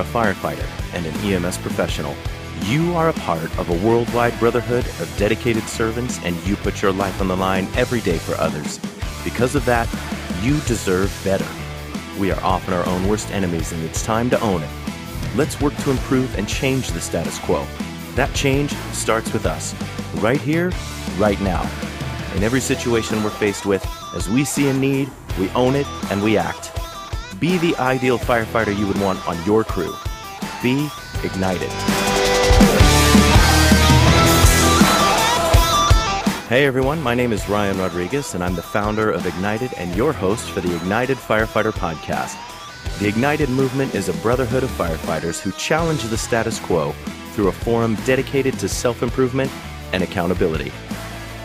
are a firefighter and an EMS professional, you are a part of a worldwide brotherhood of dedicated servants and you put your life on the line every day for others. Because of that, you deserve better. We are often our own worst enemies and it's time to own it. Let's work to improve and change the status quo. That change starts with us, right here, right now. In every situation we're faced with, as we see a need, we own it and we act. Be the ideal firefighter you would want on your crew. Be ignited. Hey everyone, my name is Ryan Rodriguez, and I'm the founder of Ignited and your host for the Ignited Firefighter Podcast. The Ignited movement is a brotherhood of firefighters who challenge the status quo through a forum dedicated to self improvement and accountability.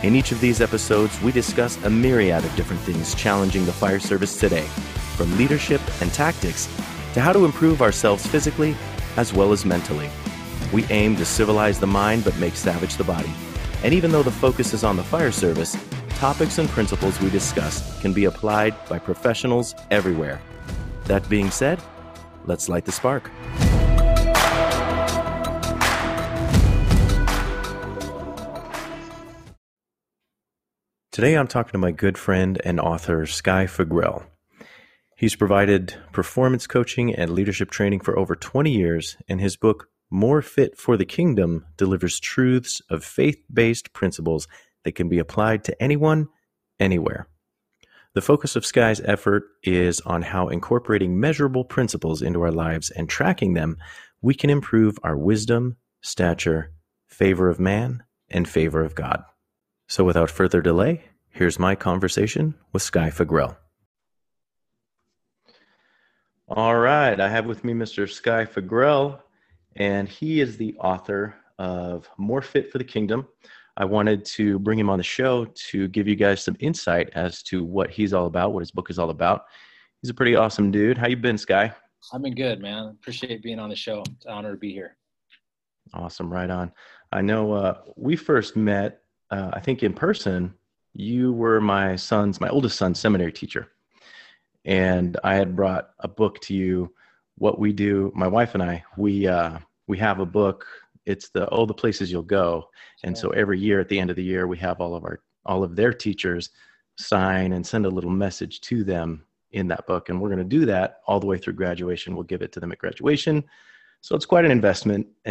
In each of these episodes, we discuss a myriad of different things challenging the fire service today, from leadership and tactics to how to improve ourselves physically as well as mentally. We aim to civilize the mind but make savage the body. And even though the focus is on the fire service, topics and principles we discuss can be applied by professionals everywhere. That being said, let's light the spark. Today I'm talking to my good friend and author, Sky Fagrell. He's provided performance coaching and leadership training for over 20 years, and his book, more Fit for the Kingdom delivers truths of faith based principles that can be applied to anyone, anywhere. The focus of Sky's effort is on how incorporating measurable principles into our lives and tracking them, we can improve our wisdom, stature, favor of man, and favor of God. So without further delay, here's my conversation with Sky Fagrell. All right, I have with me Mr. Sky Fagrell and he is the author of More Fit for the Kingdom. I wanted to bring him on the show to give you guys some insight as to what he's all about, what his book is all about. He's a pretty awesome dude. How you been, Sky? I've been good, man. Appreciate being on the show. It's an honor to be here. Awesome, right on. I know uh, we first met, uh, I think in person. You were my son's, my oldest son's seminary teacher, and I had brought a book to you what we do, my wife and I, we uh, we have a book. It's the all the places you'll go, and so every year at the end of the year, we have all of our all of their teachers sign and send a little message to them in that book, and we're going to do that all the way through graduation. We'll give it to them at graduation, so it's quite an investment.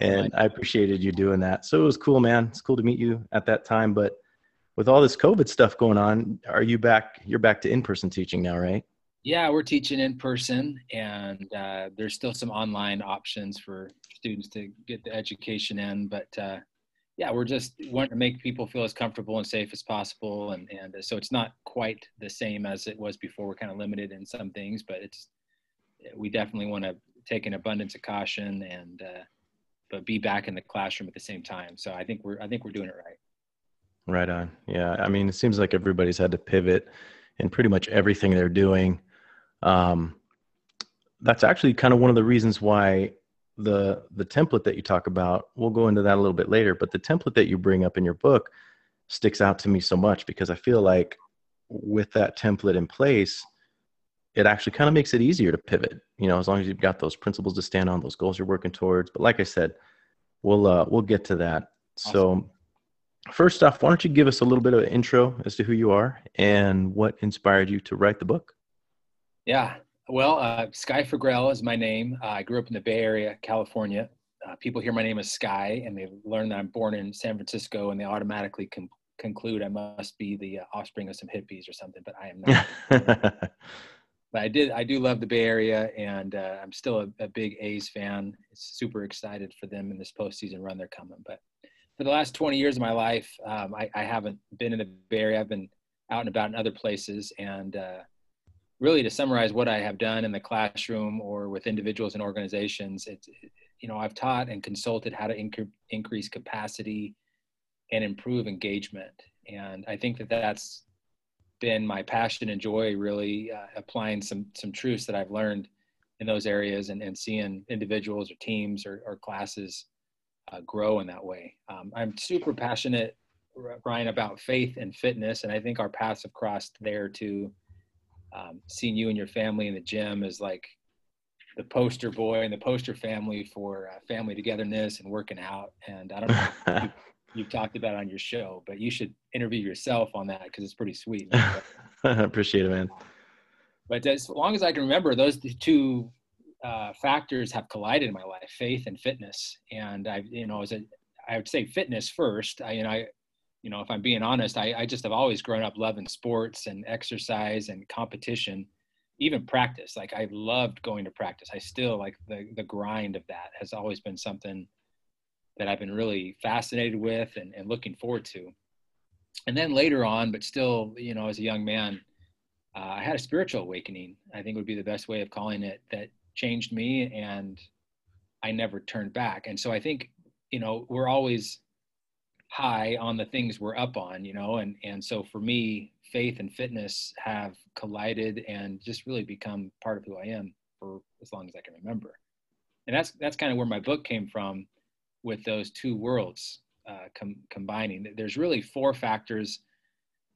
and I appreciated you doing that. So it was cool, man. It's cool to meet you at that time, but with all this COVID stuff going on, are you back? You're back to in-person teaching now, right? Yeah, we're teaching in person, and uh, there's still some online options for students to get the education in. But uh, yeah, we're just wanting to make people feel as comfortable and safe as possible, and and so it's not quite the same as it was before. We're kind of limited in some things, but it's we definitely want to take an abundance of caution and uh, but be back in the classroom at the same time. So I think we're I think we're doing it right. Right on. Yeah, I mean, it seems like everybody's had to pivot in pretty much everything they're doing um, that's actually kind of one of the reasons why the the template that you talk about we'll go into that a little bit later but the template that you bring up in your book sticks out to me so much because i feel like with that template in place it actually kind of makes it easier to pivot you know as long as you've got those principles to stand on those goals you're working towards but like i said we'll uh, we'll get to that awesome. so first off why don't you give us a little bit of an intro as to who you are and what inspired you to write the book yeah. Well, uh, Sky Fagrell is my name. Uh, I grew up in the Bay Area, California. Uh, people hear my name as Sky and they learn that I'm born in San Francisco and they automatically conclude I must be the uh, offspring of some hippies or something, but I am not. but I did, I do love the Bay Area and uh, I'm still a, a, big A's fan. Super excited for them in this postseason run they're coming. But for the last 20 years of my life, um, I, I, haven't been in the Bay Area. I've been out and about in other places and uh, really to summarize what I have done in the classroom or with individuals and organizations, it's, you know, I've taught and consulted how to inc- increase capacity and improve engagement. And I think that that's been my passion and joy really uh, applying some, some truths that I've learned in those areas and, and seeing individuals or teams or, or classes uh, grow in that way. Um, I'm super passionate, Ryan, about faith and fitness. And I think our paths have crossed there too um, seeing you and your family in the gym is like the poster boy and the poster family for uh, family togetherness and working out. And I don't know you've talked about on your show, but you should interview yourself on that because it's pretty sweet. I appreciate it, man. But as long as I can remember, those two uh, factors have collided in my life: faith and fitness. And I, you know, as a, I would say fitness first. I, you know, I, you know, if I'm being honest, I, I just have always grown up loving sports and exercise and competition even practice like i loved going to practice i still like the the grind of that has always been something that i've been really fascinated with and, and looking forward to. And then later on but still you know as a young man uh, i had a spiritual awakening i think would be the best way of calling it that changed me and i never turned back. And so i think you know we're always high on the things we're up on you know and and so for me faith and fitness have collided and just really become part of who I am for as long as I can remember. And that's that's kind of where my book came from, with those two worlds uh, com- combining. There's really four factors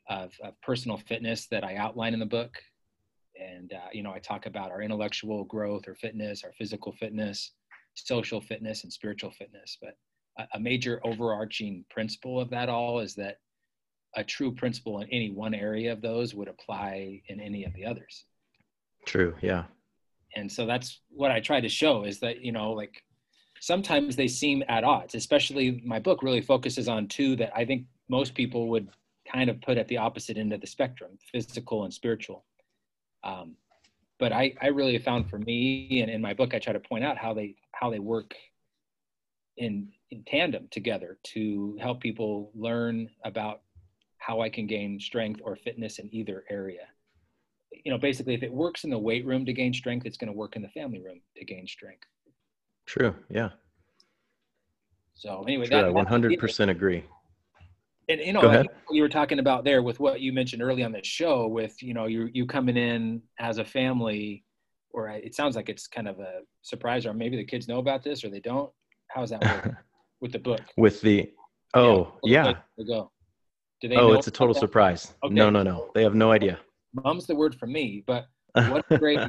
of, of, personal fitness that I outline in the book, and uh, you know I talk about our intellectual growth or fitness, our physical fitness, social fitness, and spiritual fitness. But a, a major overarching principle of that all is that a true principle in any one area of those would apply in any of the others. True. Yeah. And so that's what I try to show is that, you know, like sometimes they seem at odds, especially my book really focuses on two that I think most people would kind of put at the opposite end of the spectrum, physical and spiritual. Um, but I, I really found for me and in my book, I try to point out how they, how they work in, in tandem together to help people learn about how I can gain strength or fitness in either area. You know, basically, if it works in the weight room to gain strength, it's going to work in the family room to gain strength. True. Yeah. So anyway, True, that, I 100% agree. And you know, like you were talking about there with what you mentioned early on the show, with you know, you you coming in as a family, or it sounds like it's kind of a surprise, or maybe the kids know about this or they don't. How's that work with the book? With the oh yeah, yeah. go. Do they? Oh, it's a total surprise. Okay. No, no, no. They have no idea. Mom's the word for me, but what a great,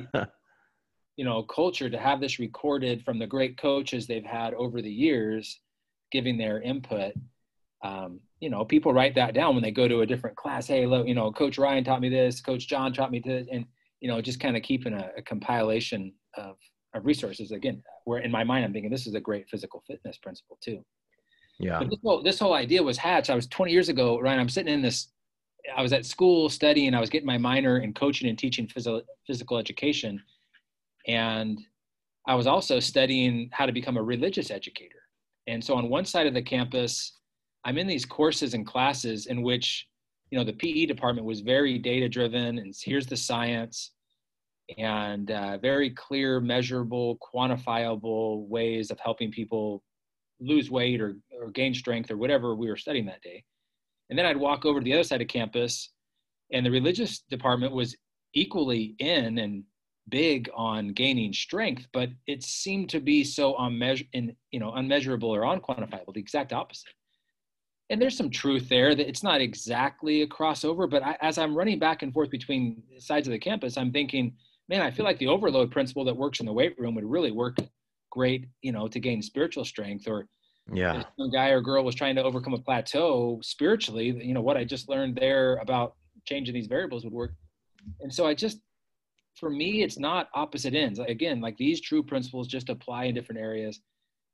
you know, culture to have this recorded from the great coaches they've had over the years, giving their input. Um, you know, people write that down when they go to a different class. Hey, look, you know, Coach Ryan taught me this, Coach John taught me this, and you know, just kind of keeping a, a compilation of, of resources. Again, where in my mind I'm thinking this is a great physical fitness principle too. Yeah. But this whole, this whole idea was hatched. I was 20 years ago, Ryan. I'm sitting in this. I was at school studying. I was getting my minor in coaching and teaching physical physical education, and I was also studying how to become a religious educator. And so on one side of the campus, I'm in these courses and classes in which, you know, the PE department was very data driven, and here's the science, and uh, very clear, measurable, quantifiable ways of helping people lose weight or, or gain strength or whatever we were studying that day. And then I'd walk over to the other side of campus, and the religious department was equally in and big on gaining strength, but it seemed to be so unmeasur- in, you know, unmeasurable or unquantifiable, the exact opposite. And there's some truth there that it's not exactly a crossover, but I, as I'm running back and forth between sides of the campus, I'm thinking, man, I feel like the overload principle that works in the weight room would really work great, you know, to gain spiritual strength or yeah some guy or girl was trying to overcome a plateau spiritually you know what i just learned there about changing these variables would work and so i just for me it's not opposite ends again like these true principles just apply in different areas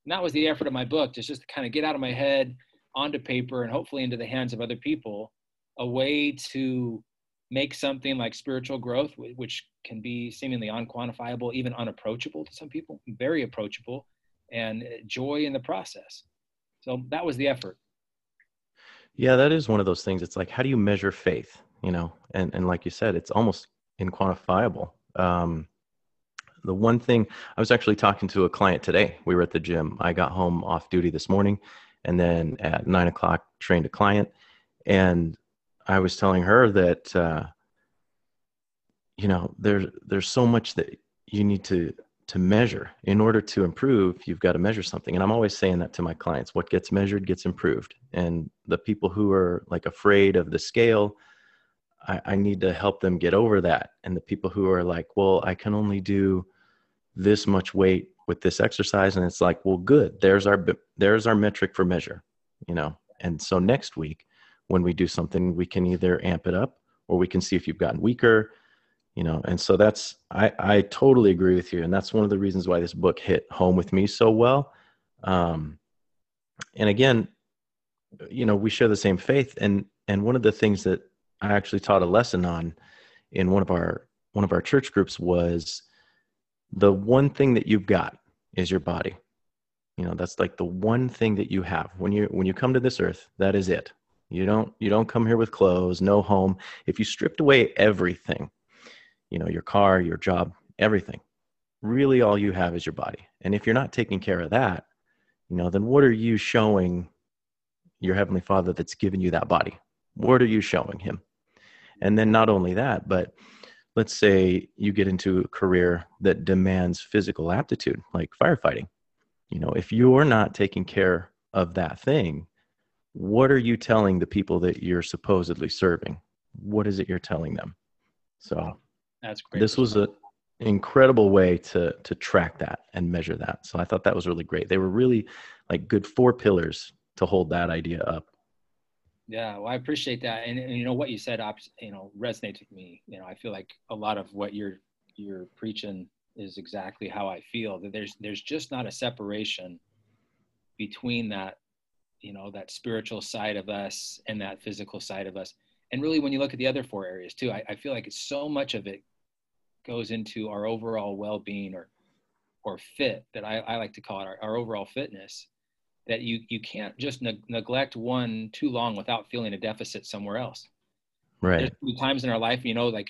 and that was the effort of my book to just to kind of get out of my head onto paper and hopefully into the hands of other people a way to make something like spiritual growth which can be seemingly unquantifiable, even unapproachable to some people, very approachable, and uh, joy in the process. So that was the effort. Yeah, that is one of those things. It's like, how do you measure faith? You know, and and like you said, it's almost inquantifiable. Um, the one thing I was actually talking to a client today. We were at the gym. I got home off duty this morning, and then at nine o'clock trained a client, and I was telling her that uh, you know there's there's so much that you need to to measure in order to improve you've got to measure something and i'm always saying that to my clients what gets measured gets improved and the people who are like afraid of the scale I, I need to help them get over that. And the people who are like well i can only do this much weight with this exercise and it's like well good. There's our there's our metric for measure you know? And so next week when we do something we can either amp it up or we can see if you've gotten weaker you know? And so that's i i totally agree with you. And that's one of the reasons why this book hit home with me so well. Um and again you know we share the same faith. And and one of the things that i actually taught a lesson on in one of our one of our church groups was the one thing that you've got is your body. You know that's like the one thing that you have. When you when you come to this earth that is it. You don't you don't come here with clothes no home. If you stripped away everything you know your car your job everything really all you have is your body. And if you're not taking care of that you know then what are you showing your heavenly father that's given you that body? What are you showing him and then not only that but let's say you get into a career that demands physical aptitude like firefighting. You know if you're not taking care of that thing what are you telling the people that you're supposedly serving? What is it you're telling them? So that's great this was an incredible way to to track that and measure that. So i thought that was really great. They were really like good four pillars to hold that idea up yeah, well, I appreciate that, and, and you know what you said, you know, resonates with me. You know, I feel like a lot of what you're you're preaching is exactly how I feel. That there's there's just not a separation between that, you know, that spiritual side of us and that physical side of us. And really, when you look at the other four areas too, I, I feel like it's so much of it goes into our overall well-being or or fit that I, I like to call it our, our overall fitness that you you can't just ne- neglect one too long without feeling a deficit somewhere else. Right. There's times in our life you know like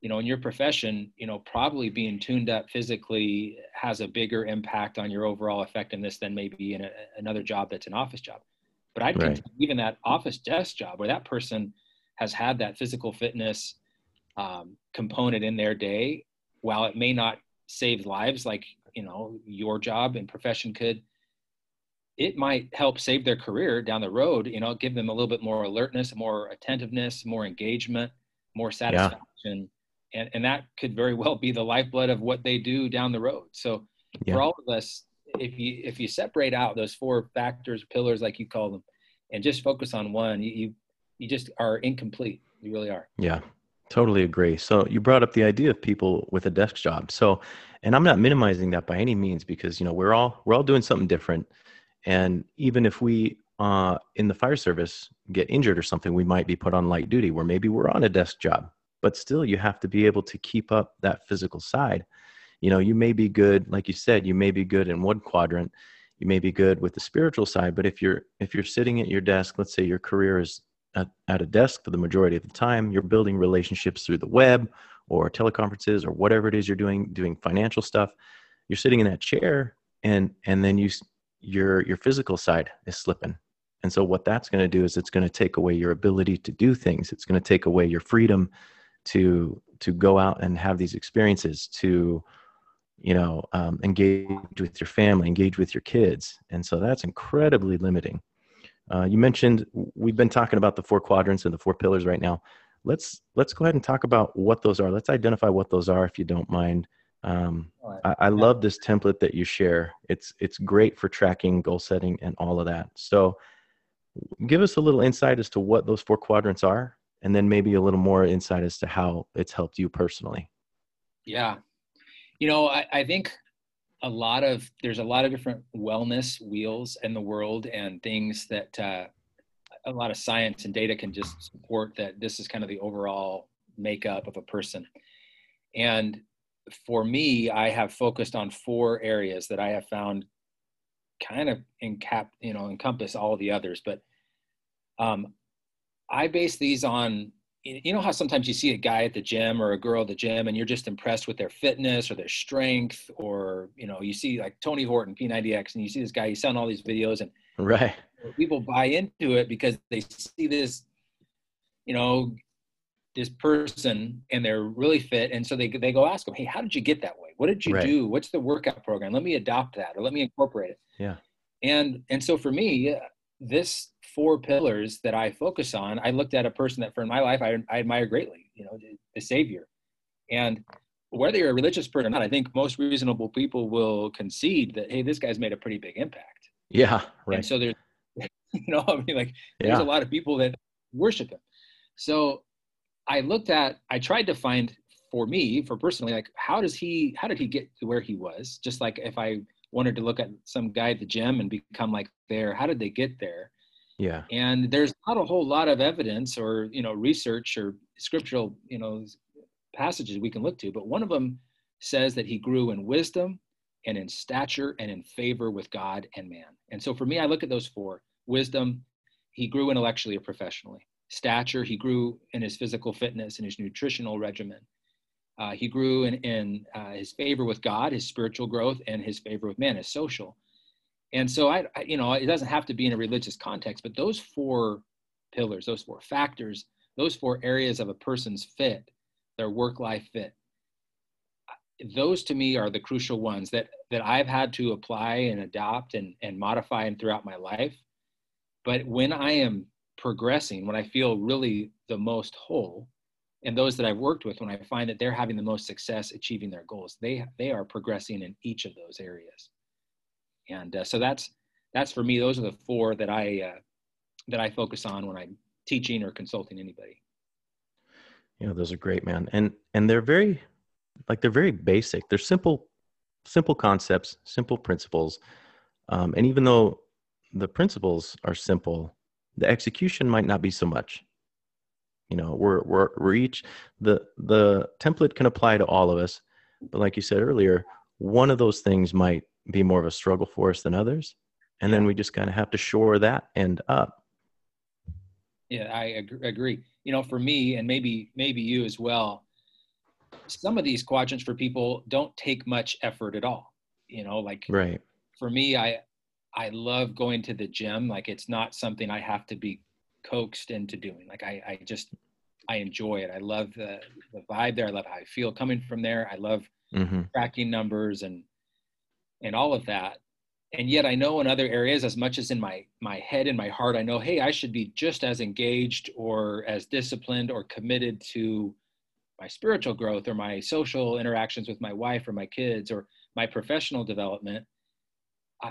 you know in your profession you know probably being tuned up physically has a bigger impact on your overall effectiveness than maybe in a, another job that's an office job. But i right. even that office desk job where that person has had that physical fitness um, component in their day while it may not save lives like you know your job and profession could it might help save their career down the road you know give them a little bit more alertness more attentiveness more engagement more satisfaction. Yeah. and, and that could very well be the lifeblood of what they do down the road. So yeah. for all of us if you if you separate out those four factors pillars like you call them and just focus on one you you, you just are incomplete. You really are. Yeah. Totally agree. So you brought up the idea of people with a desk job. So and i'm not minimizing that by any means because you know we're all we're all doing something different and even if we uh, in the fire service get injured or something, we might be put on light duty where maybe we're on a desk job, but still you have to be able to keep up that physical side. You know, you may be good, like you said, you may be good in one quadrant, you may be good with the spiritual side, but if you're if you're sitting at your desk, let's say your career is at, at a desk for the majority of the time, you're building relationships through the web or teleconferences or whatever it is you're doing, doing financial stuff. You're sitting in that chair and and then you your your physical side is slipping. And so what that's going to do is it's going to take away your ability to do things. It's going to take away your freedom to to go out and have these experiences to you know um, engage with your family engage with your kids. And so that's incredibly limiting. Uh, you mentioned we've been talking about the four quadrants and the four pillars right now. Let's let's go ahead and talk about what those are. Let's identify what those are if you don't mind um, I, I love this template that you share. It's it's great for tracking goal setting and all of that. So, give us a little insight as to what those four quadrants are, and then maybe a little more insight as to how it's helped you personally. Yeah, you know, I, I think a lot of there's a lot of different wellness wheels in the world and things that uh, a lot of science and data can just support that this is kind of the overall makeup of a person and for me, I have focused on four areas that I have found kind of encap, you know, encompass all the others. But um, I base these on, you know, how sometimes you see a guy at the gym or a girl at the gym, and you're just impressed with their fitness or their strength, or you know, you see like Tony Horton P90X, and you see this guy, he's selling all these videos, and right, people buy into it because they see this, you know, this person and they're really fit and so they, they go ask them hey how did you get that way what did you right. do what's the workout program let me adopt that or let me incorporate it yeah and and so for me this four pillars that i focus on i looked at a person that for my life i, I admire greatly you know the, the savior and whether you're a religious person or not, I think most reasonable people will concede that hey, this guy's made a pretty big impact. Yeah, right. And so there's, you know, I mean, like there's yeah. a lot of people that worship him. So I looked at, I tried to find for me, for personally, like how does he, how did he get to where he was? Just like if I wanted to look at some guy at the gym and become like there, how did they get there? Yeah. And there's not a whole lot of evidence or you know research or scriptural you know passages we can look to, but one of them says that he grew in wisdom and in stature and in favor with God and man. And so for me, I look at those four wisdom, he grew intellectually or professionally. Stature, he grew in his physical fitness and his nutritional regimen. Uh, he grew in, in uh, his favor with God, his spiritual growth, and his favor with man, his social. And so I, I, you know, it doesn't have to be in a religious context, but those four pillars, those four factors, those four areas of a person's fit their work life fit those to me are the crucial ones that that i've had to apply and adopt and, and modify and throughout my life but when i am progressing when i feel really the most whole and those that i've worked with when i find that they're having the most success achieving their goals they they are progressing in each of those areas and uh, so that's that's for me those are the four that i uh, that i focus on when i'm teaching or consulting anybody yeah, those are great, man. And and they're very like they're very basic. They're simple simple concepts, simple principles. Um, and even though the principles are simple, the execution might not be so much. You know, we're we're we're each the the template can apply to all of us, but like you said earlier, one of those things might be more of a struggle for us than others, and yeah. then we just kind of have to shore that end up. Yeah, I agree you know, for me and maybe maybe you as well, some of these quadrants for people don't take much effort at all. You know, like right. For me, I I love going to the gym. Like it's not something I have to be coaxed into doing. Like I, I just I enjoy it. I love the the vibe there. I love how I feel coming from there. I love mm-hmm. tracking numbers and and all of that and yet i know in other areas as much as in my my head and my heart i know hey i should be just as engaged or as disciplined or committed to my spiritual growth or my social interactions with my wife or my kids or my professional development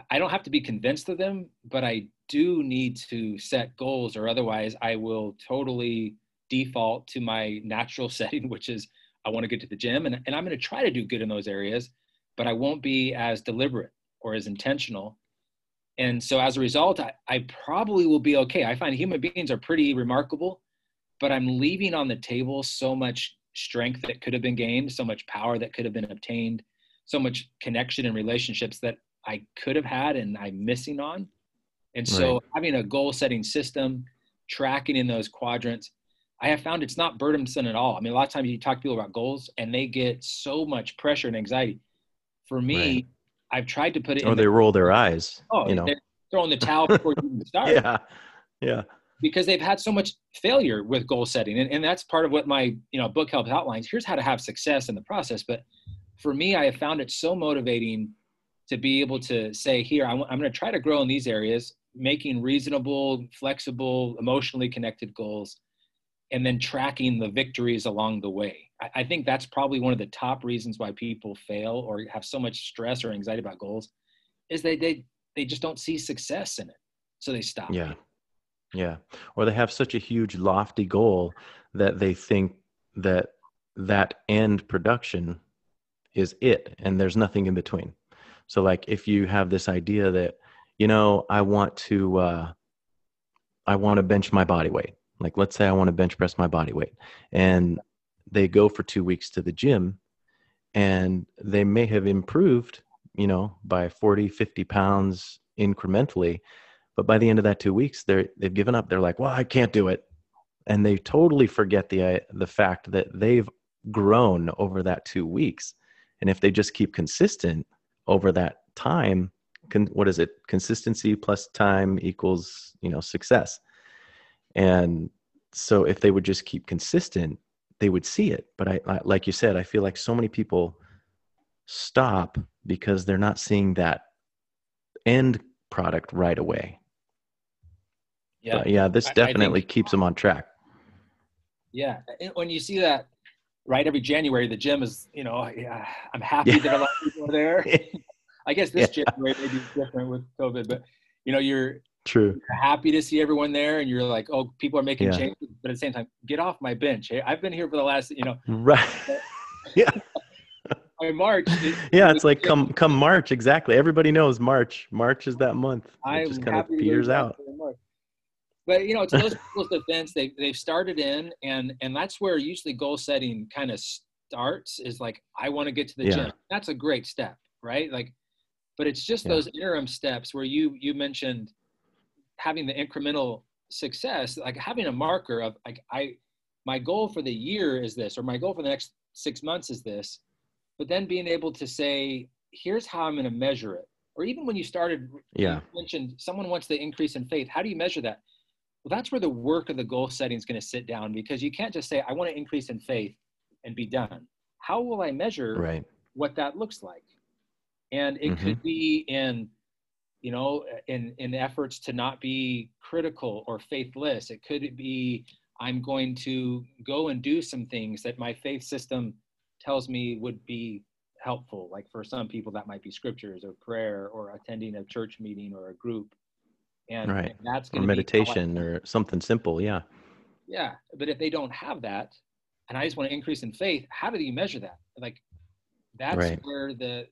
I, don't have to be convinced of them but i do need to set goals or otherwise i will totally default to my natural setting which is i want to get to the gym and, and i'm going to try to do good in those areas but i won't be as deliberate or as intentional. And so as a result, I, I probably will be okay. I find human beings are pretty remarkable, but I'm leaving on the table so much strength that could have been gained, so much power that could have been obtained, so much connection and relationships that I could have had and I'm missing on. And so right. having a goal setting system, tracking in those quadrants, I have found it's not burdensome at all. I mean, a lot of times you talk to people about goals and they get so much pressure and anxiety. For me, right. I've tried to put it. Oh, they the, roll their eyes. Oh, you know, throwing the towel before you even start. yeah, yeah. Because they've had so much failure with goal setting, and, and that's part of what my you know book helps outlines. Here's how to have success in the process. But for me, I have found it so motivating to be able to say, here, I'm, I'm going to try to grow in these areas, making reasonable, flexible, emotionally connected goals, and then tracking the victories along the way. I, think that's probably one of the top reasons why people fail or have so much stress or anxiety about goals is they they they just don't see success in it. So they stop. Yeah. Yeah. Or they have such a huge lofty goal that they think that that end production is it and there's nothing in between. So like if you have this idea that you know I want to uh I want to bench my body weight. Like let's say I want to bench press my body weight and they go for two weeks to the gym and they may have improved you know by 40 50 pounds incrementally but by the end of that two weeks they're they've given up they're like well i can't do it and they totally forget the uh, the fact that they've grown over that two weeks and if they just keep consistent over that time con, what is it consistency plus time equals you know success and so if they would just keep consistent they would see it. But I, I, like you said, I feel like so many people stop because they're not seeing that end product right away. Yeah, but yeah, this definitely think, keeps them on track. Yeah, when you see that, right every January the gym is you know yeah, I'm happy yeah. that a lot of people are there. I guess this yeah. January maybe different with COVID, but you know you're true you're happy to see everyone there, and you're like, oh, people are making yeah. changes, but at the same time, get off my bench. Hey, I've been here for the last you know right yeah. By March. It, yeah, it's like come come March exactly. Everybody knows March. March is that month. It just kind of peters out. But you know, to those people's defense, they they've started in, and and that's where usually goal setting kind of starts. Is like I want to get to the yeah. gym. That's a great step, right? Like, but it's just yeah. those interim steps where you you mentioned having the incremental success, like having a marker of like I my goal for the year is this, or my goal for the next six months is this, but then being able to say, here's how I'm going to measure it. Or even when you started, yeah. you mentioned someone wants the increase in faith. How do you measure that? Well, that's where the work of the goal setting is going to sit down because you can't just say, I want to increase in faith and be done. How will I measure right. what that looks like? And it mm-hmm. could be in, you know, in, in efforts to not be critical or faithless. It could be, I'm going to go and do some things that my faith system tells me would be helpful. Like for some people, that might be scriptures or prayer or attending a church meeting or a group and, right. and that's or meditation or something simple yeah yeah but if they don't have that and i just want to increase in faith how do you measure that like that's right. where the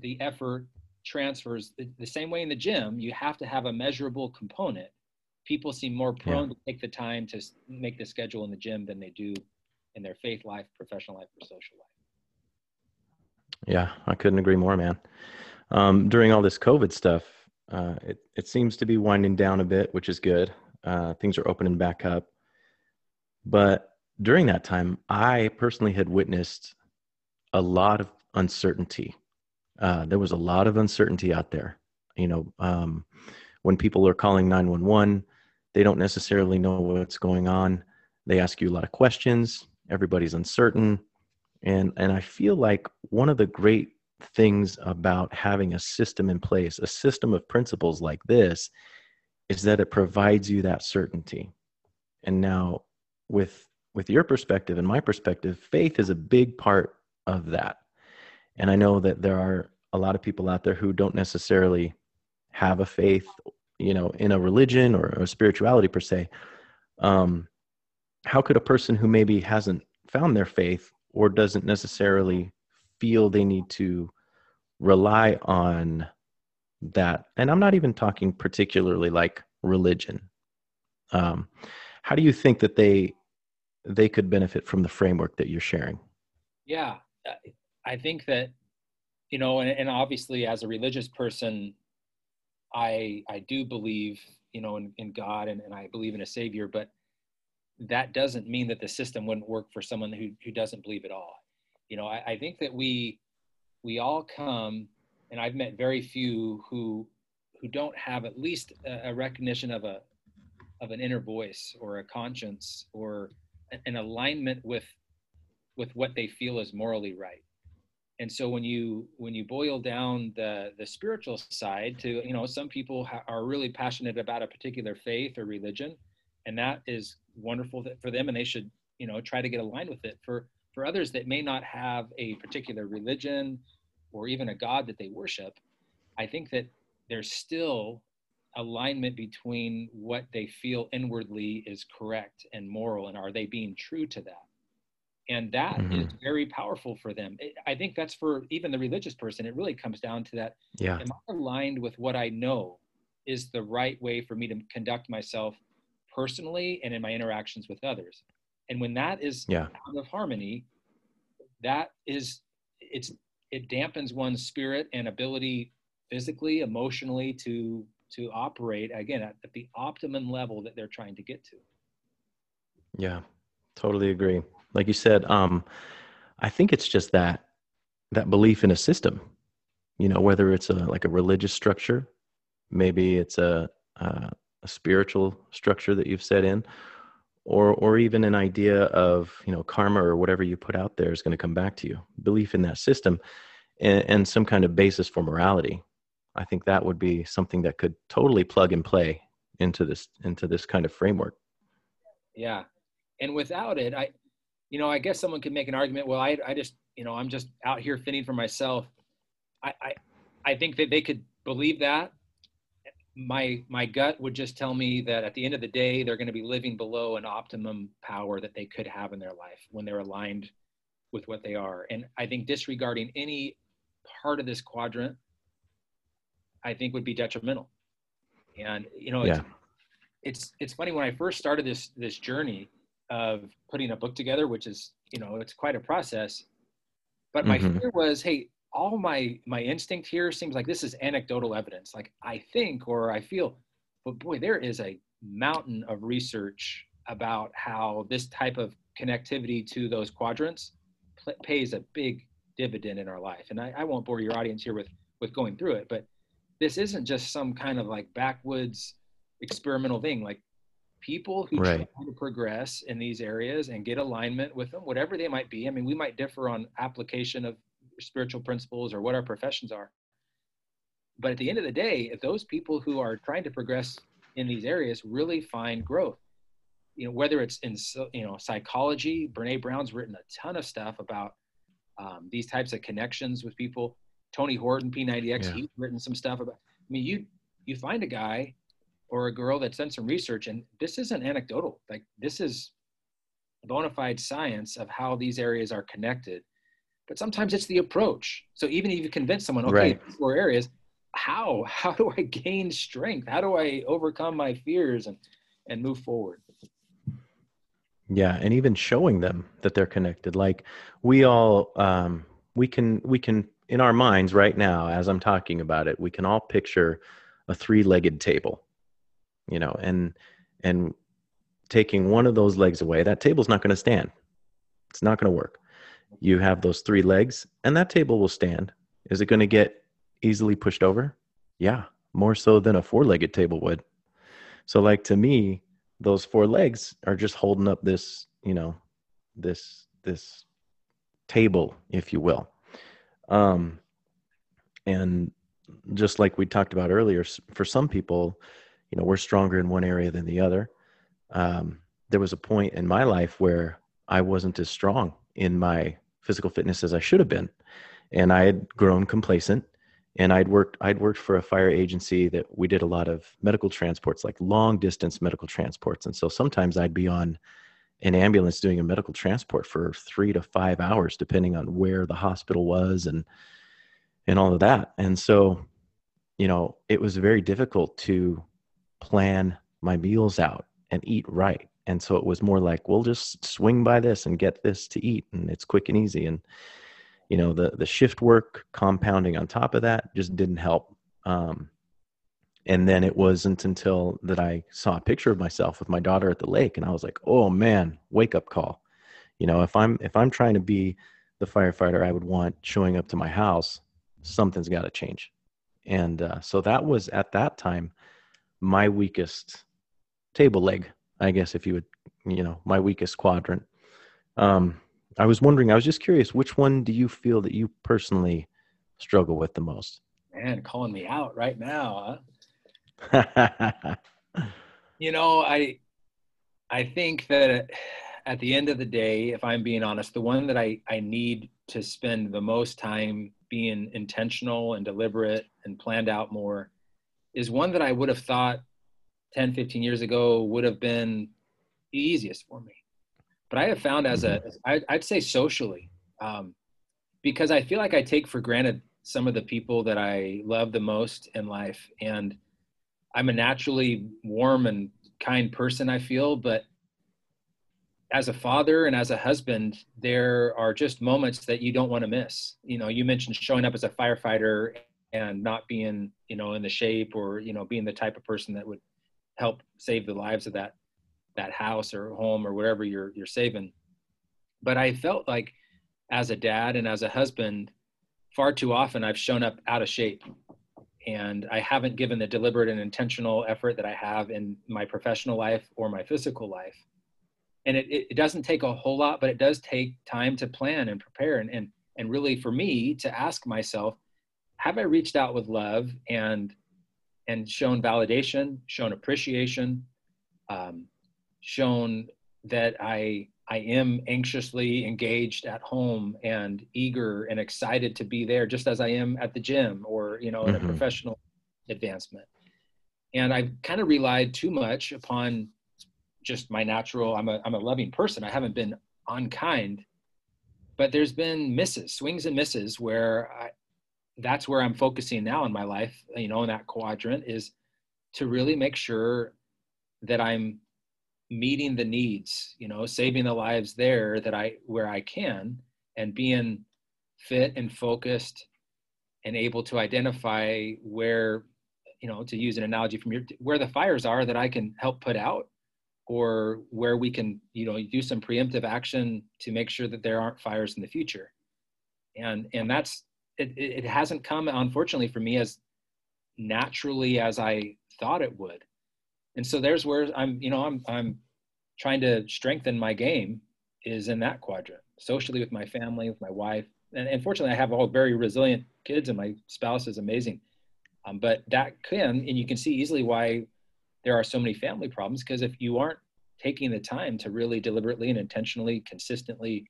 the effort transfers the, the, same way in the gym you have to have a measurable component people seem more prone yeah. to take the time to make the schedule in the gym than they do in their faith life professional life or social life yeah i couldn't agree more man um, during all this covid stuff uh, it, it seems to be winding down a bit, which is good. Uh, things are opening back up. But during that time, I personally had witnessed a lot of uncertainty. Uh, there was a lot of uncertainty out there. You know, um, when people are calling 911, they don't necessarily know what's going on. They ask you a lot of questions. Everybody's uncertain. And, and I feel like one of the great things about having a system in place, a system of principles like this, is that it provides you that certainty. And now, with with your perspective and my perspective, faith is a big part of that. And I know that there are a lot of people out there who don't necessarily have a faith, you know, in a religion or a spirituality per se. Um, how could a person who maybe hasn't found their faith or doesn't necessarily feel they need to rely on that. And i'm not even talking particularly like religion. Um, how do you think that they they could benefit from the framework that you're sharing? Yeah i think that you know and, and obviously as a religious person i i do believe you know in, in god and, and i believe in a savior but that doesn't mean that the system wouldn't work for someone who, who doesn't believe at all you know I, I think that we we all come, and I've met very few who who don't have at least a, a recognition of a of an inner voice or a conscience or an alignment with with what they feel is morally right. And so when you when you boil down the the spiritual side to you know some people ha- are really passionate about a particular faith or religion and that is wonderful for them and they should you know try to get aligned with it. For for others that may not have a particular religion or even a God that they worship, I think that there's still alignment between what they feel inwardly is correct and moral, and are they being true to that? And that mm-hmm. is very powerful for them. I think that's for even the religious person. It really comes down to that. Yeah. Am I aligned with what I know is the right way for me to conduct myself personally and in my interactions with others? And when that is yeah. out of harmony, that is it's it dampens one's spirit and ability physically emotionally to to operate again at, at the optimum level that they're trying to get to yeah totally agree like you said um i think it's just that that belief in a system you know whether it's a like a religious structure maybe it's a a, a spiritual structure that you've set in or or even an idea of you know karma or whatever you put out there is going to come back to you belief in that system and, and, some kind of basis for morality i think that would be something that could totally plug and play into this into this kind of framework yeah and without it i you know, I guess someone could make an argument. Well, I, I just, you know, I'm just out here fitting for myself. I, I, I think that they could believe that. My, my gut would just tell me that at the end of the day, they're going to be living below an optimum power that they could have in their life when they're aligned with what they are. And I think disregarding any part of this quadrant, I think would be detrimental. And you know, yeah. it's, it's it's funny when I first started this this journey of putting a book together, which is you know it's quite a process. But my mm-hmm. fear was, hey, all my my instinct here seems like this is anecdotal evidence. Like I think or I feel, but boy, there is a mountain of research about how this type of connectivity to those quadrants pl- pays a big dividend in our life. And I, I won't bore your audience here with with going through it, but this isn't just some kind of like backwoods experimental thing. Like people who right. try to progress in these areas and get alignment with them, whatever they might be. I mean, we might differ on application of spiritual principles or what our professions are. But at the end of the day, if those people who are trying to progress in these areas really find growth, you know, whether it's in you know psychology, Brene Brown's written a ton of stuff about um, these types of connections with people. Tony Horton, P90X, yeah. he's written some stuff about. I mean, you you find a guy or a girl that's done some research, and this isn't anecdotal. Like this is bona fide science of how these areas are connected. But sometimes it's the approach. So even if you convince someone, okay, right. four areas, how how do I gain strength? How do I overcome my fears and and move forward? Yeah, and even showing them that they're connected. Like we all um we can we can in our minds right now as I'm talking about it, we can all picture a three-legged table. You know, and and taking one of those legs away, that table's not going to stand. It's not going to work. You have those three legs and that table will stand. Is it going to get easily pushed over? Yeah, more so than a four-legged table would. So like to me, those four legs are just holding up this, you know, this this table, if you will. Um, and just like we talked about earlier, for some people, you know, we're stronger in one area than the other. Um, there was a point in my life where I wasn't as strong in my physical fitness as I should have been, and I had grown complacent. And I'd worked I'd worked for a fire agency that we did a lot of medical transports, like long distance medical transports. And so sometimes I'd be on an ambulance doing a medical transport for three to five hours, depending on where the hospital was and and all of that. And so, you know, it was very difficult to plan my meals out and eat right. And so it was more like, we'll just swing by this and get this to eat, and it's quick and easy. And you know, the the shift work compounding on top of that just didn't help. Um, and then it wasn't until that I saw a picture of myself with my daughter at the lake and I was like, "Oh man, wake up call." You know, if I'm if I'm trying to be the firefighter I would want showing up to my house, something's got to change. And uh, so that was at that time my weakest table leg, I guess if you would, you know, my weakest quadrant. Um, I was wondering, I was just curious, which one do you feel that you personally struggle with the most? Man, calling me out right now, huh? you know, I I think that at the end of the day, if I'm being honest, the one that I, I need to spend the most time being intentional and deliberate and planned out more is one that I would have thought 10, 15 years ago would have been the easiest for me. But I have found as a, mm-hmm. I, I'd say socially, um, because I feel like I take for granted some of the people that I love the most in life. And I'm a naturally warm and kind person, I feel, but as a father and as a husband, there are just moments that you don't want to miss. You know, you mentioned showing up as a firefighter and not being, you know, in the shape or, you know, being the type of person that would help save the lives of that that house or home or whatever you're you're saving. But I felt like as a dad and as a husband, far too often I've shown up out of shape and I haven't given the deliberate and intentional effort that I have in my professional life or my physical life. And it, it doesn't take a whole lot, but it does take time to plan and prepare and, and, and really for me to ask myself, have I reached out with love and, and shown validation, shown appreciation, um, shown that I I am anxiously engaged at home and eager and excited to be there, just as I am at the gym or you know in mm-hmm. a professional advancement. And I've kind of relied too much upon just my natural. I'm a I'm a loving person. I haven't been unkind, but there's been misses, swings and misses where I, that's where I'm focusing now in my life. You know, in that quadrant is to really make sure that I'm meeting the needs you know saving the lives there that i where i can and being fit and focused and able to identify where you know to use an analogy from your where the fires are that i can help put out or where we can you know do some preemptive action to make sure that there aren't fires in the future and and that's it, it hasn't come unfortunately for me as naturally as i thought it would. And so there's where i'm you know i'm i'm trying to strengthen my game is in that quadrant socially with my family with my wife. And, and fortunately i have all very resilient kids and my spouse is amazing. Um, but that can and you can see easily why there are so many family problems because if you aren't taking the time to really deliberately and intentionally consistently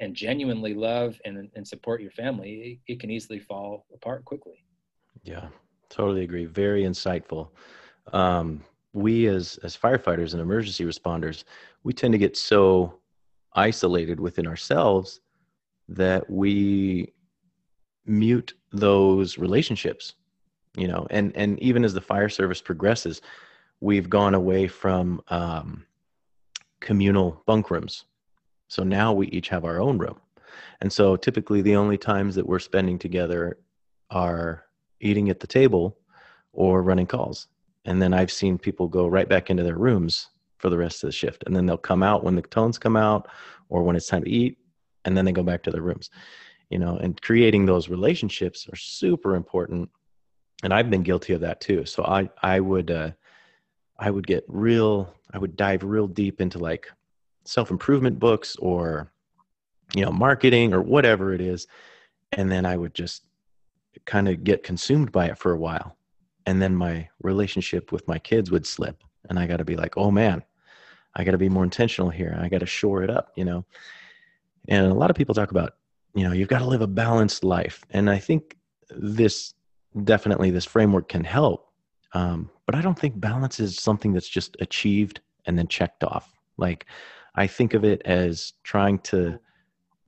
and genuinely love and, and support your family it, can easily fall apart quickly. Yeah totally agree. Very insightful. Um, we as as firefighters and emergency responders we tend to get so isolated within ourselves that we mute those relationships you know and and even as the fire service progresses we've gone away from um, communal bunk rooms so now we each have our own room and so typically the only times that we're spending together are eating at the table or running calls and then I've seen people go right back into their rooms for the rest of the shift. And then they'll come out when the tones come out or when it's time to eat, and then they go back to their rooms. You know, and creating those relationships are super important. And I've been guilty of that too. So I I would uh I would get real I would dive real deep into like self-improvement books or you know marketing or whatever it is. And then I would just kind of get consumed by it for a while. And then my relationship with my kids would slip. And i got to be like oh man i got to be more intentional here. I got to shore it up you know? And a lot of people talk about you know you've got to live a balanced life. And i think this definitely this framework can help um, but i don't think balance is something that's just achieved and then checked off. Like i think of it as trying to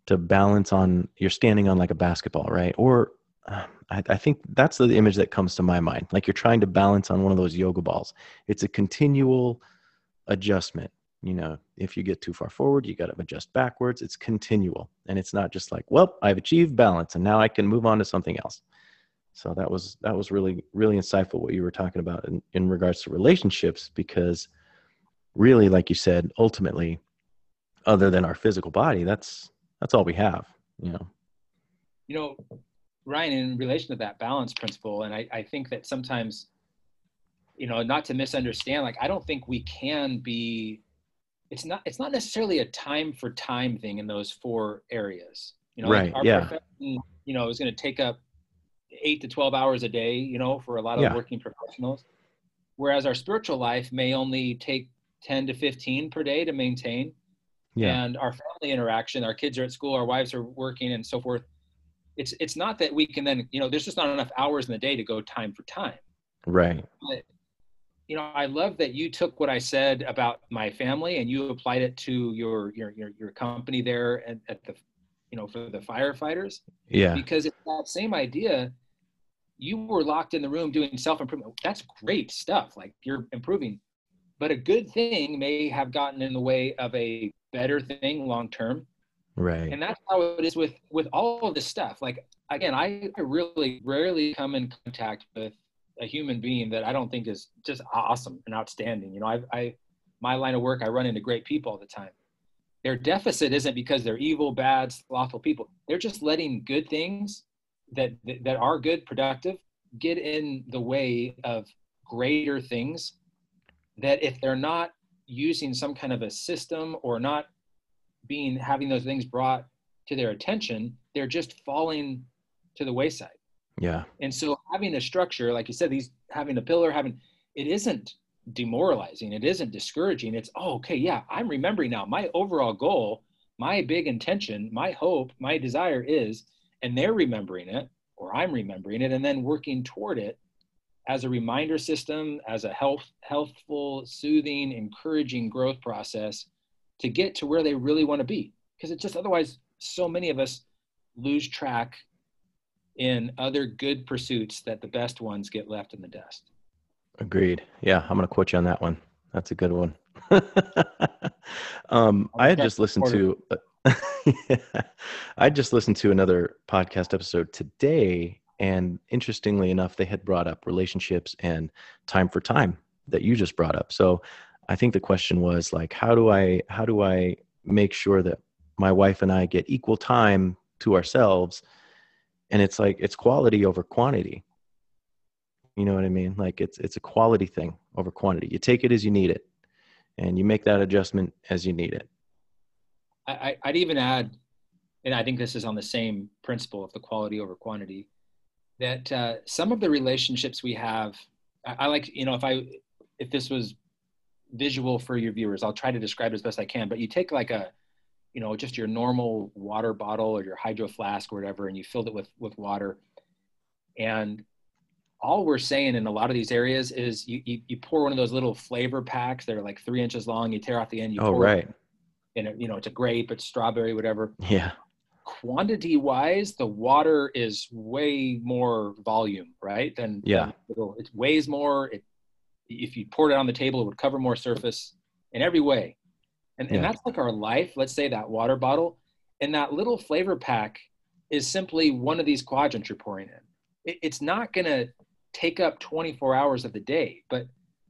to balance on you're standing on like a basketball right or um, I, I, think that's the image that comes to my mind. Like you're trying to balance on one of those yoga balls. It's a continual adjustment. You know, if you get too far forward, you got to adjust backwards. It's continual, and it's not just like, well, I've achieved balance, and now I can move on to something else. So that was that was really really insightful what you were talking about in, in regards to relationships, because really, like you said, ultimately, other than our physical body, that's that's all we have. You know. You know, Ryan, in relation to that balance principle, and I, I think that sometimes, you know, not to misunderstand, like I don't think we can be. It's not. It's not necessarily a time for time thing in those four areas. You know, right? Like yeah. Profession, you know, is going to take up eight to twelve hours a day. You know, for a lot of yeah. working professionals, whereas our spiritual life may only take ten to fifteen per day to maintain. Yeah. And our family interaction, our kids are at school, our wives are working, and so forth it's it's not that we can then you know there's just not enough hours in the day to go time for time. Right. But, you know i love that you took what i said about my family and you applied it to your your your, your company there at, at the you know for the firefighters. Yeah. Because it's that same idea you were locked in the room doing self-improvement. That's great stuff like you're improving. But a good thing may have gotten in the way of a better thing long term right. And that's how it is with with all of this stuff. Like again I, I really rarely come in contact with a human being that i don't think is just awesome and outstanding. You know i i my line of work i run into great people all the time. Their deficit isn't because they're evil bad slothful people. They're just letting good things that that are good productive get in the way of greater things that if they're not using some kind of a system or not being having those things brought to their attention, they're just falling to the wayside. Yeah. And so having a structure, like you said, these having a pillar, having it isn't demoralizing. It isn't discouraging. It's, oh, okay, yeah, I'm remembering now. My overall goal, my big intention, my hope, my desire is, and they're remembering it, or I'm remembering it, and then working toward it as a reminder system, as a health, healthful, soothing, encouraging growth process to get to where they really want to be. Because it's just otherwise, so many of us lose track in other good pursuits that the best ones get left in the dust. Agreed. Yeah, I'm going to quote you on that one. That's a good one. um, I had just listened to. I just listened to another podcast episode today, and interestingly enough, they had brought up relationships and time for time that you just brought up. So, I think the question was like, how do I how do I make sure that my wife and I get equal time to ourselves? And it's like it's quality over quantity you know what I mean? Like it's it's a quality thing over quantity. You take it as you need it, and you make that adjustment as you need it. I, I'd even add, and I think this is on the same principle of the quality over quantity, that uh, some of the relationships we have, I, I like you know if I if this was visual for your viewers, I'll try to describe it as best I can. But you take like a you know just your normal water bottle or your hydro flask or whatever, and you filled it with with water, and all we're saying in a lot of these areas is you, you, you, pour one of those little flavor packs that are like three inches long. You tear off the end. You oh, pour right. And it, you know, it's a grape, it's strawberry, whatever. Yeah. Quantity wise, the water is way more volume, right? Than yeah, it weighs more. It, if you poured it on the table, it would cover more surface in every way. And, yeah. and that's like our life. Let's say that water bottle and that little flavor pack is simply one of these quadrants you're pouring in. It, it's not going to take up 24 hours of the day, but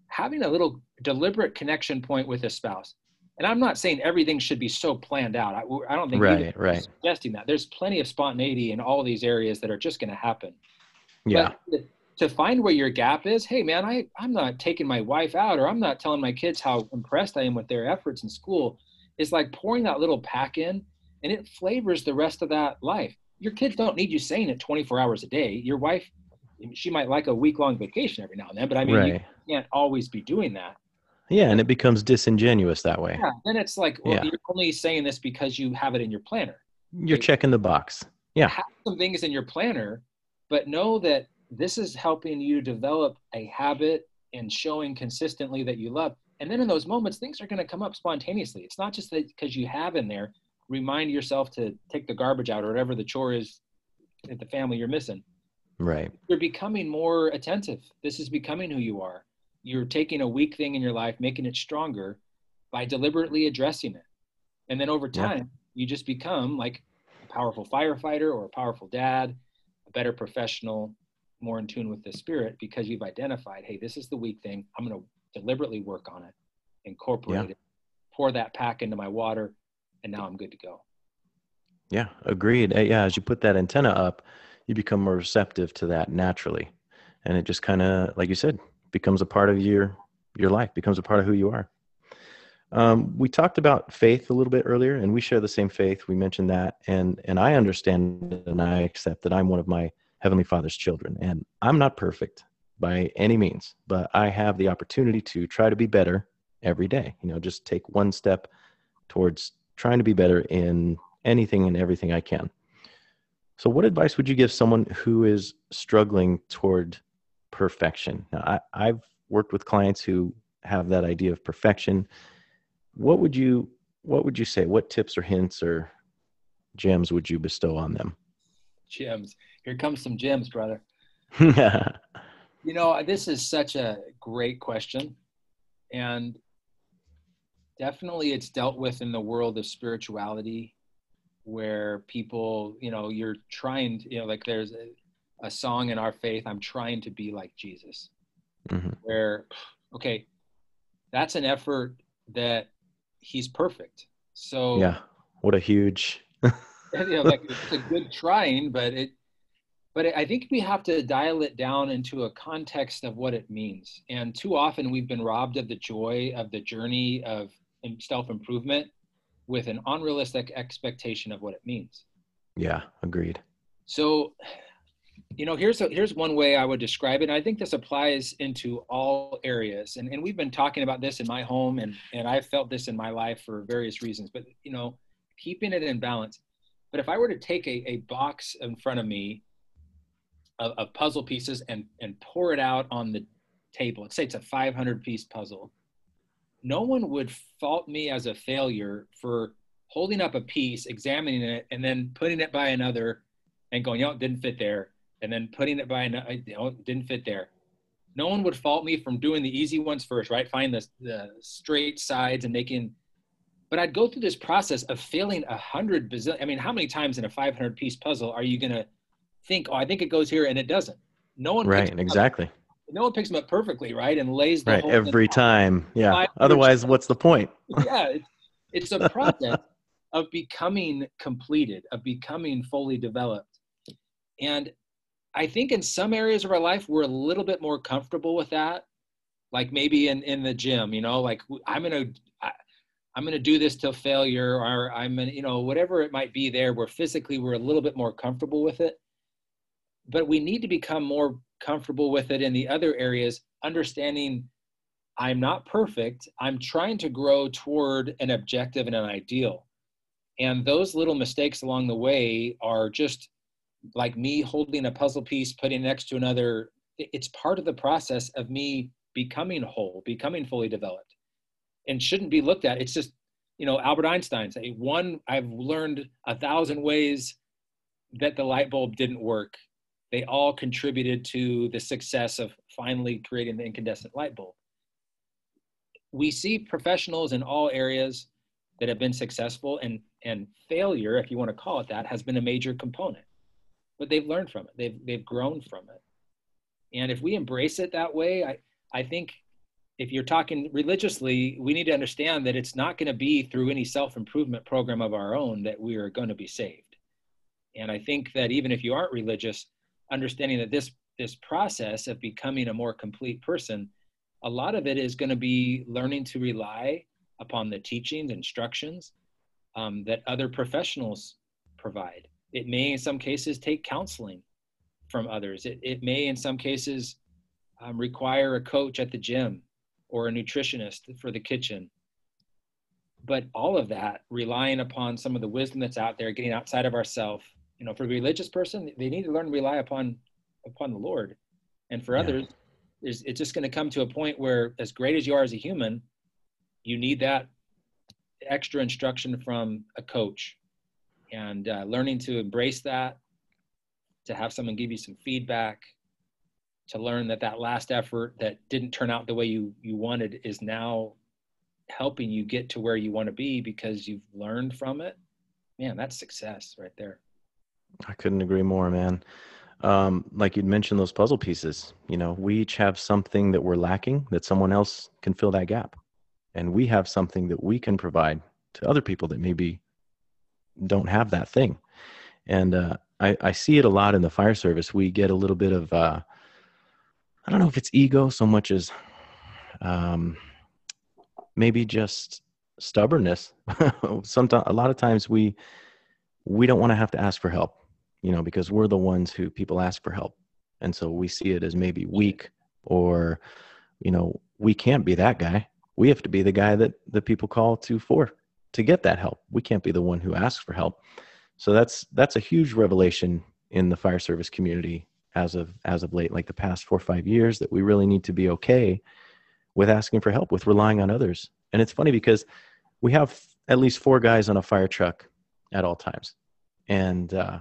having a little deliberate connection point with a spouse. And I'm not saying everything should be so planned out. I, I don't think right, right. suggesting that. There's plenty of spontaneity in all these areas that are just going to happen. Yeah. But to find where your gap is, hey man, I, I'm not taking my wife out or I'm not telling my kids how impressed I am with their efforts in school. It's like pouring that little pack in and it flavors the rest of that life. Your kids don't need you saying it 24 hours a day. Your wife she might like a week long vacation every now and then, but I mean, right. you can't always be doing that. Yeah, and it becomes disingenuous that way. Yeah, then it's like, well, yeah. you're only saying this because you have it in your planner. You're checking the box. Yeah. Have some things in your planner, but know that this is helping you develop a habit and showing consistently that you love. And then in those moments, things are going to come up spontaneously. It's not just that because you have in there, remind yourself to take the garbage out or whatever the chore is at the family you're missing. Right. You're becoming more attentive. This is becoming who you are. You're taking a weak thing in your life, making it stronger by deliberately addressing it. And then over time, yeah. you just become like a powerful firefighter or a powerful dad, a better professional, more in tune with the spirit because you've identified, hey, this is the weak thing. I'm going to deliberately work on it, incorporate yeah. it, pour that pack into my water, and now I'm good to go. Yeah, agreed. Yeah, as you put that antenna up, you become more receptive to that naturally and it just kind of like you said becomes a part of your your life becomes a part of who you are. Um, we talked about faith a little bit earlier and we share the same faith. We mentioned that and and i understand and i accept that i'm one of my heavenly father's children and i'm not perfect by any means but i have the opportunity to try to be better every day. You know just take one step towards trying to be better in anything and everything i can. So, what advice would you give someone who is struggling toward perfection? Now, I, have worked with clients who have that idea of perfection. What would you What would you say? What tips or hints or gems would you bestow on them? Gems. Here comes some gems, brother. you know, this is such a great question, and definitely it's dealt with in the world of spirituality where people, you know, you're trying to, you know, like there's a, song in our faith, I'm trying to be like Jesus. Mm-hmm. Where, okay, that's an effort that he's perfect. So, yeah, what a huge. you know, like it's a good trying, but it, but I think we have to dial it down into a context of what it means. And too often we've been robbed of the joy of the journey of self improvement with an unrealistic expectation of what it means. Yeah, agreed. So you know here's a, here's one way i would describe it and i think this applies into all areas and, and we've been talking about this in my home and and i've felt this in my life for various reasons but you know keeping it in balance. But if i were to take a, a box in front of me of, of puzzle pieces and and pour it out on the table let's say it's a 500 piece puzzle no one would fault me as a failure for holding up a piece examining it and then putting it by another and going, you know, it didn't fit there and then putting it by you know, didn't fit there. No one would fault me from doing the easy ones first, right? Find the, the straight sides and making, but I'd go through this process of failing a hundred bazillion. I mean, how many times in a 500 piece puzzle are you going to think, oh, I think it goes here and it doesn't? No one. Right. Exactly. Up, no one picks them up perfectly, right? And lays the right every time. Yeah. Otherwise, what's the point? yeah. It's, it's a process of becoming completed, of becoming fully developed. And I think in some areas of our life, we're a little bit more comfortable with that. Like maybe in, in the gym, you know, like I'm going to, I'm going to do this till failure or I'm going to, you know, whatever it might be there where physically we're a little bit more comfortable with it. But we need to become more comfortable with it in the other areas, understanding I'm not perfect. I'm trying to grow toward an objective and an ideal. And those little mistakes along the way are just like me holding a puzzle piece, putting next to another, it's part of the process of me becoming whole, becoming fully developed, and shouldn't be looked at. It's just, you know, Albert Einstein say one. I've learned a thousand ways that the light bulb didn't work. They all contributed to the success of finally creating the incandescent light bulb. We see professionals in all areas that have been successful, and and failure, if you want to call it that, has been a major component but they've learned from it. They've they've grown from it. And if we embrace it that way, I I think if you're talking religiously, we need to understand that it's not going to be through any self-improvement program of our own that we are going to be saved. And I think that even if you aren't religious, understanding that this this process of becoming a more complete person, a lot of it is going to be learning to rely upon the teachings, instructions um, that other professionals provide. It may, in some cases, take counseling from others. It, it may, in some cases, um, require a coach at the gym or a nutritionist for the kitchen. But all of that, relying upon some of the wisdom that's out there, getting outside of ourselves. You know, for a religious person, they need to learn to rely upon upon the Lord. And for yeah. others, it's just going to come to a point where, as great as you are as a human, you need that extra instruction from a coach and uh, learning to embrace that to have someone give you some feedback to learn that that last effort that didn't turn out the way you you wanted is now helping you get to where you want to be because you've learned from it. Man that's success right there. I couldn't agree more man. Um, like you'd mentioned those puzzle pieces you know we each have something that we're lacking that someone else can fill that gap. And we have something that we can provide to other people that maybe don't have that thing. And uh, I, I see it a lot in the fire service. We get a little bit of, uh, I don't know if it's ego so much as um, maybe just stubbornness. Sometimes, a lot of times we we don't want to have to ask for help, you know, because we're the ones who people ask for help, and so we see it as maybe weak or, you know, we can't be that guy. We have to be the guy that the people call to for to get that help. We can't be the one who asks for help. So that's that's a huge revelation in the fire service community as of as of late, like the past four or five years, that we really need to be okay with asking for help, with relying on others. And it's funny because we have at least four guys on a fire truck at all times, and uh,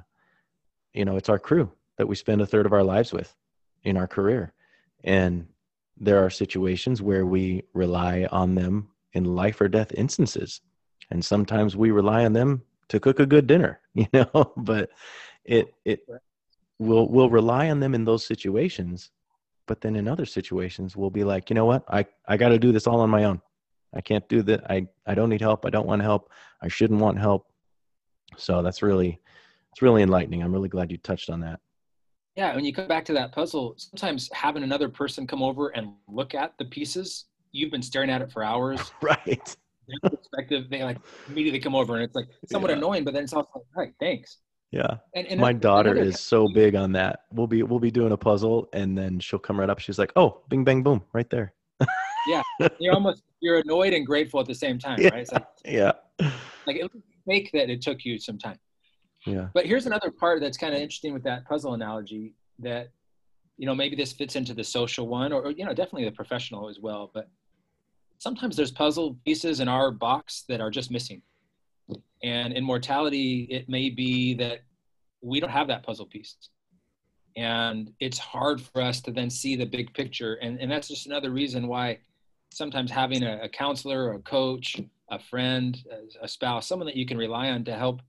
you know it's our crew that we spend a third of our lives with in our career, and there are situations where we rely on them in life or death instances and sometimes we rely on them to cook a good dinner you know but it it will will rely on them in those situations but then in other situations we'll be like you know what? I i got to do this all on my own. I can't do that. I i don't need help. I don't want help. I shouldn't want help. So that's really it's really enlightening. I'm really glad you touched on that. Yeah when you come back to that puzzle sometimes having another person come over and look at the pieces you've been staring at it for hours. Right perspective, they like immediately come over and it's like somewhat yeah. annoying, but then it's also like, all right, thanks. Yeah. And, and my daughter is so big on that. We'll be we'll be doing a puzzle and then she'll come right up. She's like, "Oh, bing bang boom, right there." yeah. You're almost you're annoyed and grateful at the same time, yeah. right? Like, yeah. Like it fake that it took you some time. Yeah. But here's another part that's kind of interesting with that puzzle analogy that you know maybe this fits into the social one or, or you know definitely the professional as well, but sometimes there's puzzle pieces in our box that are just missing. And in mortality, it may be that we don't have that puzzle piece. And it's hard for us to then see the big picture. And, and that's just another reason why sometimes having a, a counselor, a coach, a friend, a, a spouse, someone that you can rely on to help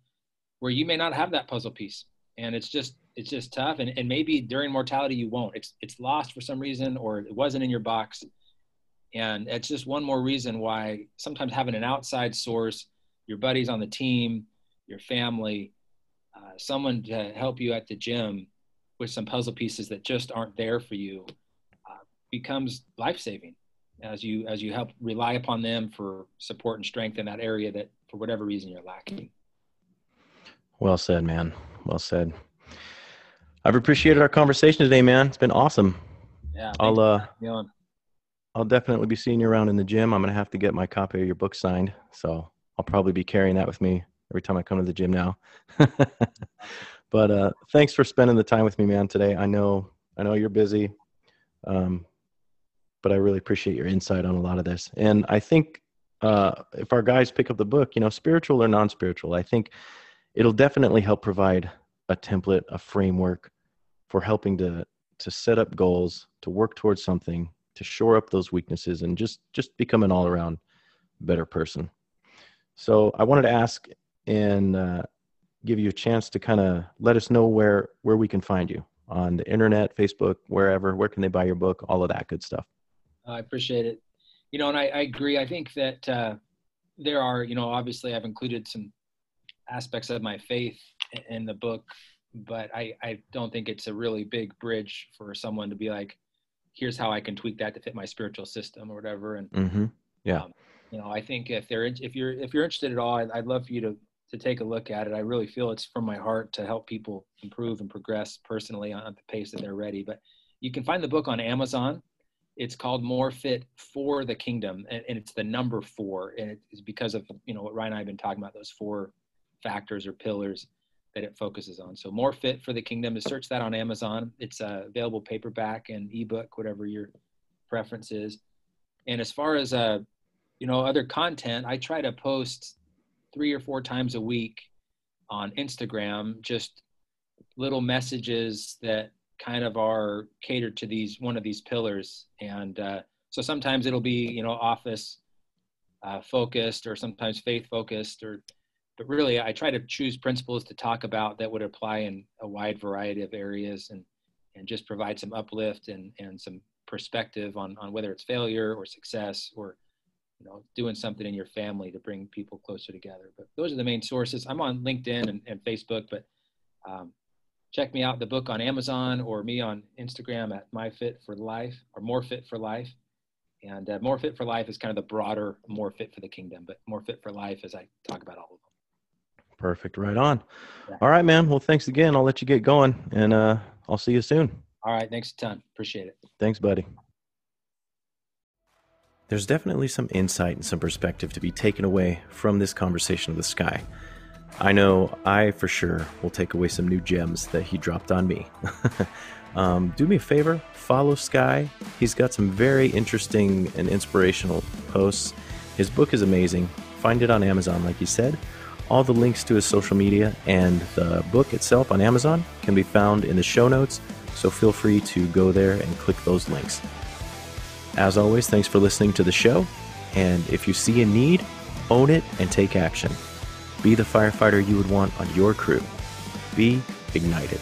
where you may not have that puzzle piece. And it's just it's just tough. And, and maybe during mortality you won't. It's it's lost for some reason or it wasn't in your box. And it's just one more reason why sometimes having an outside source, your buddies on the team, your family, uh, someone to help you at the gym with some puzzle pieces that just aren't there for you uh, becomes life saving as you as you help rely upon them for support and strength in that area that for whatever reason you're lacking. Well said, man. Well said. I've appreciated our conversation today, man. It's been awesome. Yeah. I'll uh I'll definitely be seeing you around in the gym. I'm gonna have to get my copy of your book signed, so I'll probably be carrying that with me every time I come to the gym now. but uh, thanks for spending the time with me, man. Today, I know I know you're busy, um, but I really appreciate your insight on a lot of this. And I think uh, if our guys pick up the book, you know, spiritual or non-spiritual, I think it'll definitely help provide a template, a framework for helping to to set up goals, to work towards something, to shore up those weaknesses, and just just become an all-around better person. So I wanted to ask and uh, give you a chance to kind of let us know where where we can find you on the internet, Facebook, wherever. Where can they buy your book? All of that good stuff. I appreciate it. You know, and I, I agree. I think that uh, there are, you know, obviously I've included some aspects of my faith in the book, but I, I don't think it's a really big bridge for someone to be like, here's how I can tweak that to fit my spiritual system or whatever. And mm-hmm. yeah, um, you know, I think if they're if you're if you're interested at all, I'd, I'd love for you to to take a look at it. I really feel it's from my heart to help people improve and progress personally on the pace that they're ready. But you can find the book on Amazon. It's called More Fit for the Kingdom, and, and it's the number four, and it is because of you know what Ryan and I have been talking about those four factors or pillars that it focuses on. So More Fit for the Kingdom. To search that on Amazon, it's uh, available paperback and ebook, whatever your preference is. And as far as uh, you know, other content, I try to post three or four times a week on Instagram, just little messages that kind of are catered to these one of these pillars. And uh, so sometimes it'll be you know office uh, focused or sometimes faith focused or but really I try to choose principles to talk about that would apply in a wide variety of areas and and just provide some uplift and and some perspective on on whether it's failure or success or you know doing something in your family to bring people closer together. But those are the main sources. I'm on linkedin and, and facebook but um, check me out the book on amazon or me on instagram at my fit for life or more fit for life and uh, more fit for life is kind of the broader more fit for the kingdom but more fit for life as i talk about all of them perfect right on yeah. all right man well thanks again i'll let you get going and uh, i'll see you soon all right thanks a ton appreciate it thanks buddy there's definitely some insight and some perspective to be taken away from this conversation with Sky. I know I for sure will take away some new gems that he dropped on me. um, do me a favor, follow Sky. He's got some very interesting and inspirational posts. His book is amazing. Find it on Amazon, like he said. All the links to his social media and the book itself on Amazon can be found in the show notes, so feel free to go there and click those links. As always, thanks for listening to the show. And if you see a need, own it and take action. Be the firefighter you would want on your crew. Be ignited.